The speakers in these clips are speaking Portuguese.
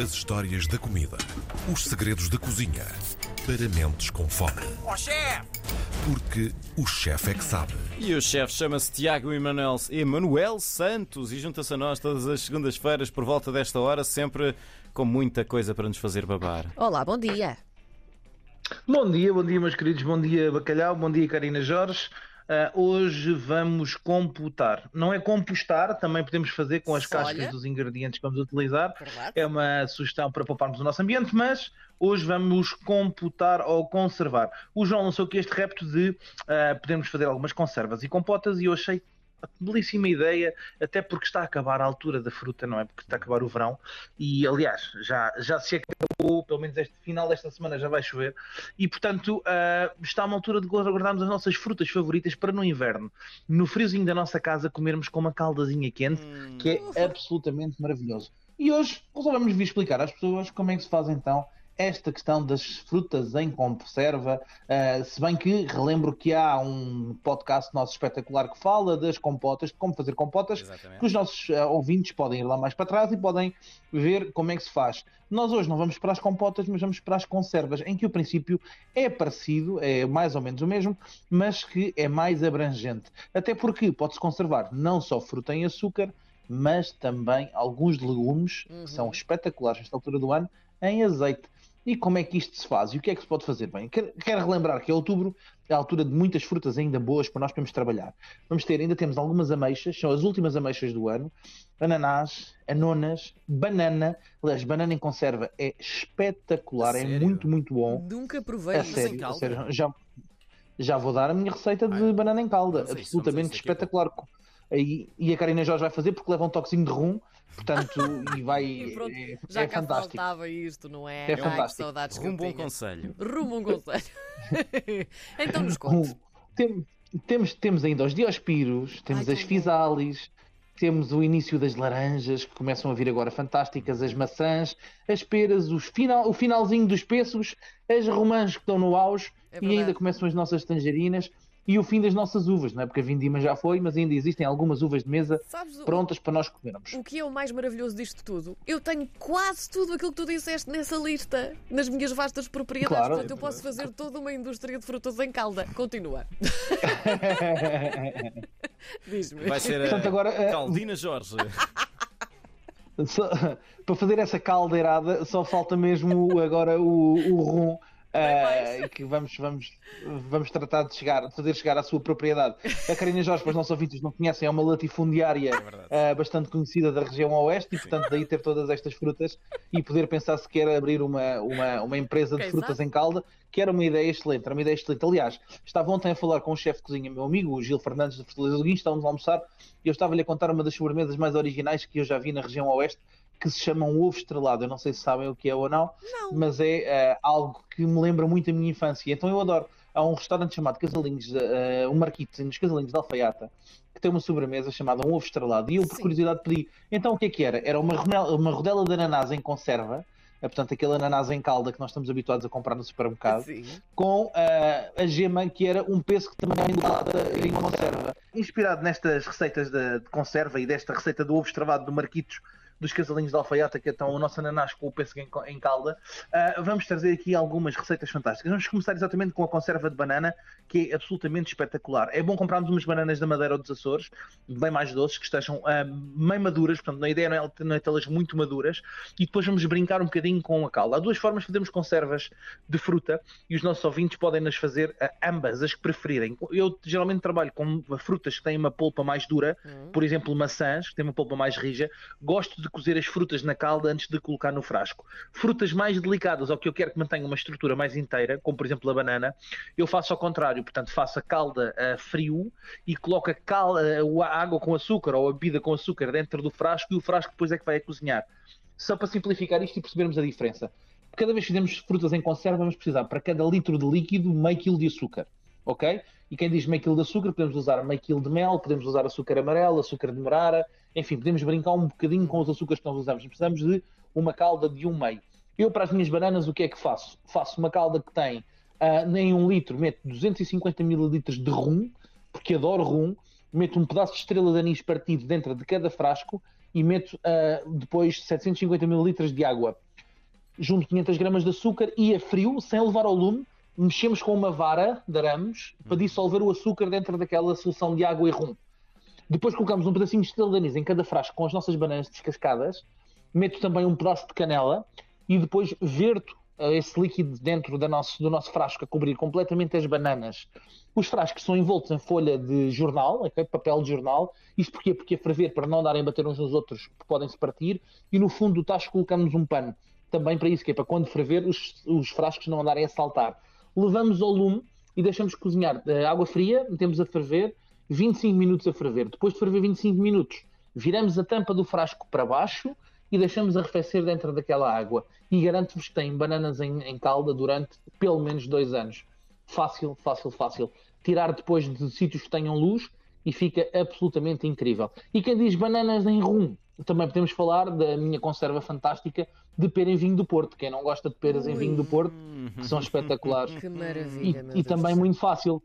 As histórias da comida. Os segredos da cozinha. Para mentes com fome. Ó chefe! Porque o chefe é que sabe. E o chefe chama-se Tiago Emanuel, Emanuel Santos e junta-se a nós todas as segundas-feiras por volta desta hora, sempre com muita coisa para nos fazer babar. Olá, bom dia. Bom dia, bom dia, meus queridos. Bom dia, Bacalhau. Bom dia, Karina Jorge. Ah, hoje vamos computar. Não é compostar, também podemos fazer com as Olha. cascas dos ingredientes que vamos utilizar. Verdade. É uma sugestão para pouparmos o nosso ambiente, mas hoje vamos computar ou conservar. O João lançou aqui este repto de ah, podermos fazer algumas conservas e compotas e eu achei belíssima ideia, até porque está a acabar a altura da fruta, não é? Porque está a acabar o verão e, aliás, já, já se acabou, pelo menos este final desta semana já vai chover e, portanto, ah, está uma altura de guardarmos as nossas frutas favoritas para no inverno, no friozinho da nossa casa, comermos com uma caldazinha quente, que é absolutamente maravilhoso. E hoje resolvemos vir explicar às pessoas como é que se faz então esta questão das frutas em conserva, ah, se bem que relembro que há um podcast nosso espetacular que fala das compotas, de como fazer compotas, Exatamente. que os nossos ah, ouvintes podem ir lá mais para trás e podem ver como é que se faz. Nós hoje não vamos para as compotas, mas vamos para as conservas, em que o princípio é parecido, é mais ou menos o mesmo, mas que é mais abrangente. Até porque pode-se conservar não só fruta em açúcar, mas também alguns legumes, que são espetaculares nesta altura do ano, em azeite. E como é que isto se faz? E o que é que se pode fazer? Bem, quero, quero relembrar que outubro é a altura de muitas frutas ainda boas para nós podermos trabalhar. Vamos ter, ainda temos algumas ameixas, são as últimas ameixas do ano, ananás, anonas, banana. Aliás, banana em conserva é espetacular, é muito, muito bom. Nunca provei É sério, calda? a sério, já, já vou dar a minha receita de Ai, banana em calda. Absolutamente espetacular. E, e a Karina Jorge vai fazer porque leva um toquezinho de rum, portanto, e vai. E pronto, é, Já é cá fantástico. faltava isto, não é? É Ai, que fantástico. saudades que Rumo eu bom tinha. conselho. Rumo um conselho. então nos conte. Tem- temos, temos ainda os diospiros, temos Ai, as bom. fisalis, temos o início das laranjas, que começam a vir agora fantásticas, as maçãs, as peras, os final, o finalzinho dos pêssegos, as romãs que estão no auge, É e ainda começam as nossas tangerinas e o fim das nossas uvas, não é? Porque a vindima já foi, mas ainda existem algumas uvas de mesa Sabes o, prontas para nós comermos. o que é o mais maravilhoso disto tudo? Eu tenho quase tudo aquilo que tu disseste nessa lista, nas minhas vastas propriedades. Claro. Portanto, eu posso fazer toda uma indústria de frutas em calda. Continua. Diz-me. Vai ser a Portanto, agora, eh, Caldina Jorge. Só- para fazer essa caldeirada só falta mesmo agora o, o rum ah, que vamos, vamos, vamos tratar de chegar, de fazer chegar à sua propriedade. A Carina Jorge, para os nossos ouvintes não conhecem, é uma latifundiária verdade. ah, bastante conhecida da região oeste e, portanto, daí ter todas estas frutas e poder pensar se quer abrir uma, uma, uma empresa de frutas em calda, que era uma ideia excelente, era uma ideia excelente. Aliás, estava ontem a falar com um chefe de cozinha, meu amigo, o Gil Fernandes da Fortaleza do Guincho, estávamos a almoçar e eu estava-lhe a contar uma das sobremesas mais originais que eu já vi na região oeste, que se chama um ovo estrelado. Eu não sei se sabem o que é ou não, Não. mas é eh, algo que me lembra muito a minha infância. Então eu adoro. Há um restaurante chamado Casalinhos, eh, um marquito nos Casalinhos de Alfaiata, que tem uma sobremesa chamada um ovo estrelado. E eu, por Sim. curiosidade, pedi. Então o que é que era? Era uma, rodela- uma rodela de ananás em conserva, eh, portanto, aquele ananás em calda que nós estamos habituados a comprar no supermercado Sim. com ah, a gema que era um pêssego também em em conserva. Inspirado nestas receitas de, de conserva e desta receita do ovo estravado do Marquitos dos casalinhos de alfaiata, que então o nosso ananás com o pêssego em, em calda, ah, vamos trazer aqui algumas receitas fantásticas. Vamos começar exatamente com a conserva de banana, que é absolutamente espetacular. É bom comprarmos umas bananas da Madeira ou dos Açores, bem mais doces, que estejam ah, meio maduras, portanto, a ideia não é, não é tê-las muito maduras, e depois vamos brincar um bocadinho com a calda. Há duas formas de fazermos conservas de fruta e os nossos ouvintes podem nas fazer ah, ambas, as que preferirem. Eu geralmente trabalho com frutas que têm uma polpa mais dura, por exemplo, maçãs, que têm uma polpa mais rija. Gosto de cozer as frutas na calda antes de colocar no frasco. Frutas mais delicadas, ou que eu quero que mantenha uma estrutura mais inteira, como por exemplo a banana, eu faço ao contrário, portanto faço a calda a frio e coloco a, cal, a água com açúcar ou a bebida com açúcar dentro do frasco e o frasco depois é que vai a cozinhar. Só para simplificar isto e percebermos a diferença. Cada vez que fizermos frutas em conserva, vamos precisar para cada litro de líquido meio quilo de açúcar. Ok? E quem diz meio quilo de açúcar, podemos usar meio quilo de mel, podemos usar açúcar amarelo, açúcar de morara, enfim, podemos brincar um bocadinho com os açúcares que nós usamos. Precisamos de uma calda de um meio. Eu, para as minhas bananas, o que é que faço? Faço uma calda que tem ah, em um litro, meto 250 mililitros de rum, porque adoro rum, meto um pedaço de estrela de anis partido dentro de cada frasco e meto ah, depois 750 ml de água. junto 500 gramas de açúcar e a frio, sem levar ao lume, mexemos com uma vara de arames para dissolver o açúcar dentro daquela solução de água e rum. Depois colocamos um pedacinho de estrela de anis em cada frasco com as nossas bananas descascadas, meto também um pedaço de canela e depois verto uh, esse líquido dentro nosso, do nosso frasco a cobrir completamente as bananas. Os frascos são envoltos em folha de jornal, okay? papel de jornal. Isto porquê? Porque a ferver, para não darem a bater uns nos outros, podem-se partir. E no fundo do tacho colocamos um pano. Também para isso, que é para quando ferver, os, os frascos não andarem a saltar. Levamos ao lume e deixamos cozinhar uh, água fria, metemos a ferver, 25 minutos a ferver. Depois de ferver 25 minutos, viramos a tampa do frasco para baixo e deixamos arrefecer dentro daquela água. E garanto-vos que tem bananas em, em, calda durante pelo menos dois anos. Fácil, fácil, fácil. Tirar depois de sítios que tenham luz e fica absolutamente incrível. E quem diz bananas em rum, também podemos falar da minha conserva fantástica de pera em vinho do Porto. Quem não gosta de peras Ui. em vinho do Porto, que são espetaculares. Que maravilha, E, e também muito fácil.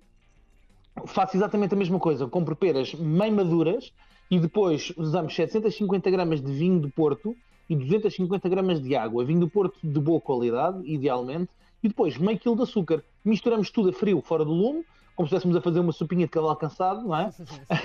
Faço exatamente a mesma coisa. Compro peras meio maduras e depois usamos 750 gramas de vinho do Porto e 250 gramas de água. Vinho do Porto de boa qualidade, idealmente. E depois meio quilo de açúcar. Misturamos tudo a frio, fora do lume, como se estivéssemos a fazer uma sopinha de cavalo cansado, não é?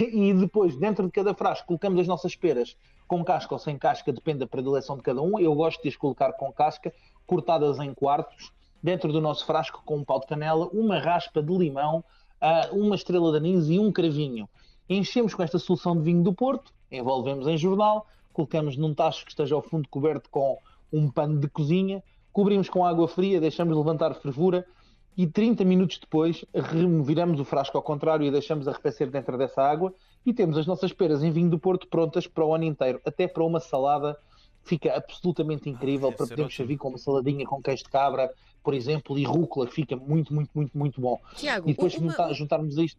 e depois, dentro de cada frasco, colocamos as nossas peras com casca ou sem casca, depende da predileção de cada um. Eu gosto de as colocar com casca, cortadas em quartos, dentro do nosso frasco com um pau de canela, uma raspa de limão, ah, uma estrela de anis e um cravinho. Enchemos com esta solução de vinho do Porto, envolvemos em jornal, colocamos num tacho que esteja ao fundo coberto com um pano de cozinha, cobrimos com água fria, deixamos levantar fervura e 30 minutos depois reviramos o frasco ao contrário e deixamos arrefecer dentro dessa água e temos as nossas peras em vinho do Porto prontas para o ano inteiro, até para uma salada fica absolutamente incrível ah, para podermos servir com uma saladinha com queijo de cabra, por exemplo, e rúcula, que fica muito, muito, muito, muito bom. Tiago, e depois uma... juntarmos a isto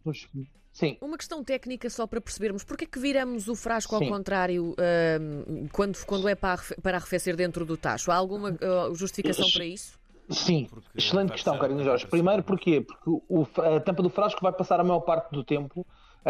Sim. Uma questão técnica só para percebermos. Porquê é que viramos o frasco Sim. ao contrário uh, quando, quando é para, para arrefecer dentro do tacho? Há alguma uh, justificação para isso? Sim, porque excelente questão, Carina Jorge. Primeiro porquê? Porque o, a tampa do frasco vai passar a maior parte do tempo,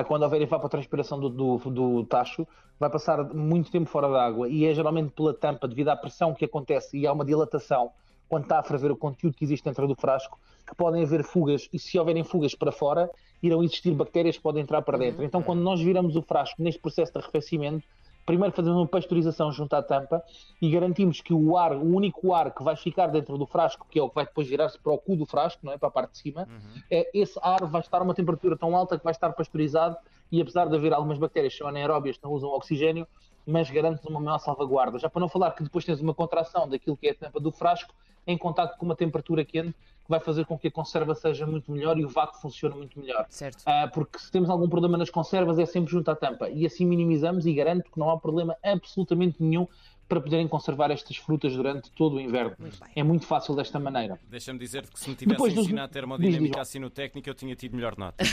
quando houver evapotranspiração do, do, do tacho, vai passar muito tempo fora da água e é geralmente pela tampa, devido à pressão que acontece e há uma dilatação quando está a ferver o conteúdo que existe dentro do frasco, que podem haver fugas, e se houverem fugas para fora, irão existir bactérias que podem entrar para dentro. Uhum. Então, quando nós viramos o frasco neste processo de arrefecimento, primeiro fazemos uma pasteurização junto à tampa e garantimos que o ar, o único ar que vai ficar dentro do frasco, que é o que vai depois girar-se para o cu do frasco, não é? para a parte de cima, uhum. é, esse ar vai estar a uma temperatura tão alta que vai estar pasteurizado e apesar de haver algumas bactérias que são anaeróbias que não usam oxigênio, mas garante uma maior salvaguarda. Já para não falar que depois tens uma contração daquilo que é a tampa do frasco em contato com uma temperatura quente que vai fazer com que a conserva seja muito melhor e o vácuo funcione muito melhor. Certo. Uh, porque se temos algum problema nas conservas é sempre junto à tampa e assim minimizamos e garanto que não há problema absolutamente nenhum para poderem conservar estas frutas durante todo o inverno. Muito é muito fácil desta maneira. Deixa-me dizer-te que se me tivesse Depois, ensinado dos... termodinâmica assim no técnico, eu tinha tido melhor nota.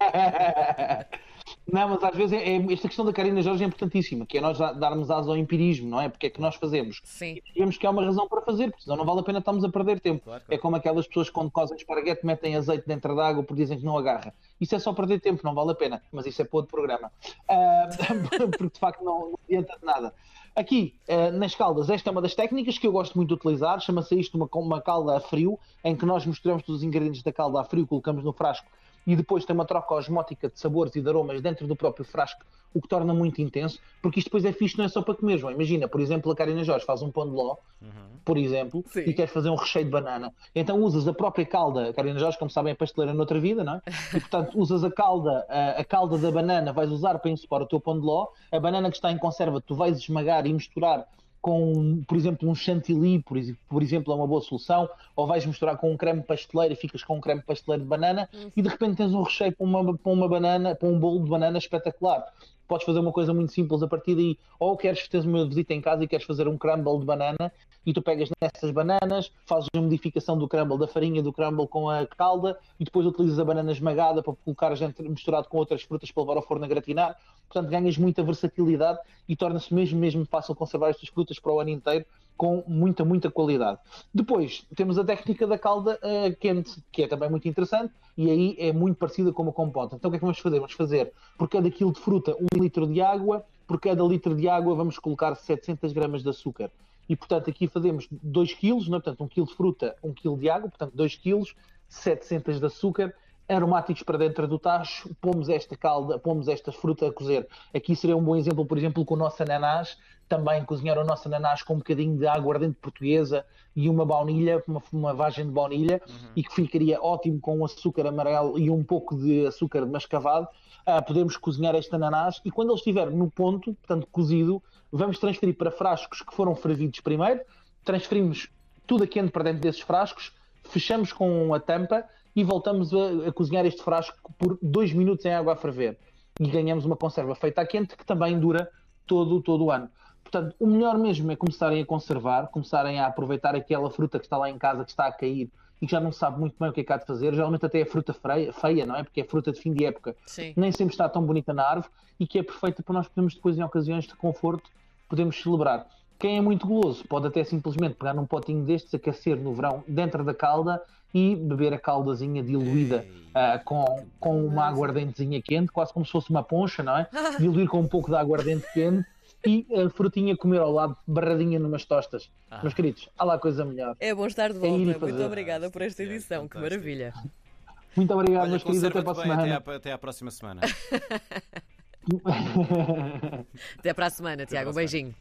Não, mas às vezes é, é, esta questão da Karina Jorge é importantíssima, que é nós darmos asa ao empirismo, não é? Porque é que nós fazemos. Sim. E temos que há uma razão para fazer, porque senão não vale a pena estarmos a perder tempo. Claro, claro. É como aquelas pessoas que quando cozem esparguete metem azeite dentro da água porque dizem que não agarra. Isso é só perder tempo, não vale a pena. Mas isso é para outro programa. Uh, porque de facto não, não adianta de nada. Aqui, uh, nas caldas, esta é uma das técnicas que eu gosto muito de utilizar. Chama-se isto uma, uma calda a frio, em que nós misturamos todos os ingredientes da calda a frio, colocamos no frasco e depois tem uma troca osmótica de sabores e de aromas dentro do próprio frasco, o que torna muito intenso, porque isto depois é fixe, não é só para comer, João. Imagina, por exemplo, a Karina Jorge faz um pão de ló, uhum. por exemplo, Sim. e queres fazer um recheio de banana. Então usas a própria calda, a Karina Jorge, como sabem, é pasteleira noutra vida, não é? E portanto usas a calda, a, a calda da banana, vais usar para ensopar o teu pão de ló, a banana que está em conserva, tu vais esmagar e misturar com, por exemplo, um chantilly, por, por, exemplo, é uma boa solução, ou vais misturar com um creme pasteleiro e ficas com um creme pasteleiro de banana uhum. e de repente tens um recheio para uma, para uma banana, para um bolo de banana espetacular. Podes fazer uma coisa muito simples a partir daí, ou queres ter uma visita em casa e queres fazer um crumble de banana e tu pegas nessas bananas, fazes a modificação do crumble, da farinha do crumble com a calda e depois utilizas a banana esmagada para colocar misturado com outras frutas para levar ao forno a gratinar. Portanto, ganhas muita versatilidade e torna-se mesmo, mesmo fácil conservar estas frutas para o ano inteiro com muita, muita qualidade. Depois temos a técnica da calda uh, quente, que é também muito interessante, e aí é muito parecida com uma compota. Então o que é que vamos fazer? Vamos fazer por cada quilo de fruta um litro de água, por cada litro de água vamos colocar 700 gramas de açúcar. E, portanto, aqui fazemos 2 kg, não é? portanto, 1 kg de fruta, 1 kg de água, portanto, 2 kg, 700 de açúcar, aromáticos para dentro do tacho, pomos esta calda, pomos esta fruta a cozer. Aqui seria um bom exemplo, por exemplo, com o nosso ananás, também cozinhar o nosso ananás com um bocadinho de água ardente portuguesa e uma baunilha, uma, uma vagem de baunilha, uhum. e que ficaria ótimo com açúcar amarelo e um pouco de açúcar mascavado. Uh, podemos cozinhar este ananás e quando ele estiver no ponto, portanto cozido, vamos transferir para frascos que foram fervidos primeiro, transferimos tudo a quente para dentro desses frascos, fechamos com a tampa e voltamos a, a cozinhar este frasco por dois minutos em água a ferver. E ganhamos uma conserva feita a quente que também dura todo, todo o ano. Portanto, o melhor mesmo é começarem a conservar, começarem a aproveitar aquela fruta que está lá em casa, que está a cair e que já não sabe muito bem o que é que há de fazer. Geralmente até é fruta feia, feia não é? Porque é fruta de fim de época. Sim. Nem sempre está tão bonita na árvore e que é perfeita para nós podermos depois, em ocasiões de conforto, podemos celebrar. Quem é muito goloso pode até simplesmente pegar num potinho destes, aquecer no verão dentro da calda e beber a caldazinha diluída uh, com, com uma aguardentezinha quente, quase como se fosse uma poncha, não é? Diluir com um pouco de aguardente quente e a frutinha comer ao lado, barradinha numas tostas. Ah. Meus queridos, há lá coisa melhor. É bom estar de é volta. Muito obrigada por esta edição, que maravilha. Muito obrigado, Olha, meus queridos. Até para a semana. Até à, até à próxima semana. até para a semana, Tiago. Um beijinho.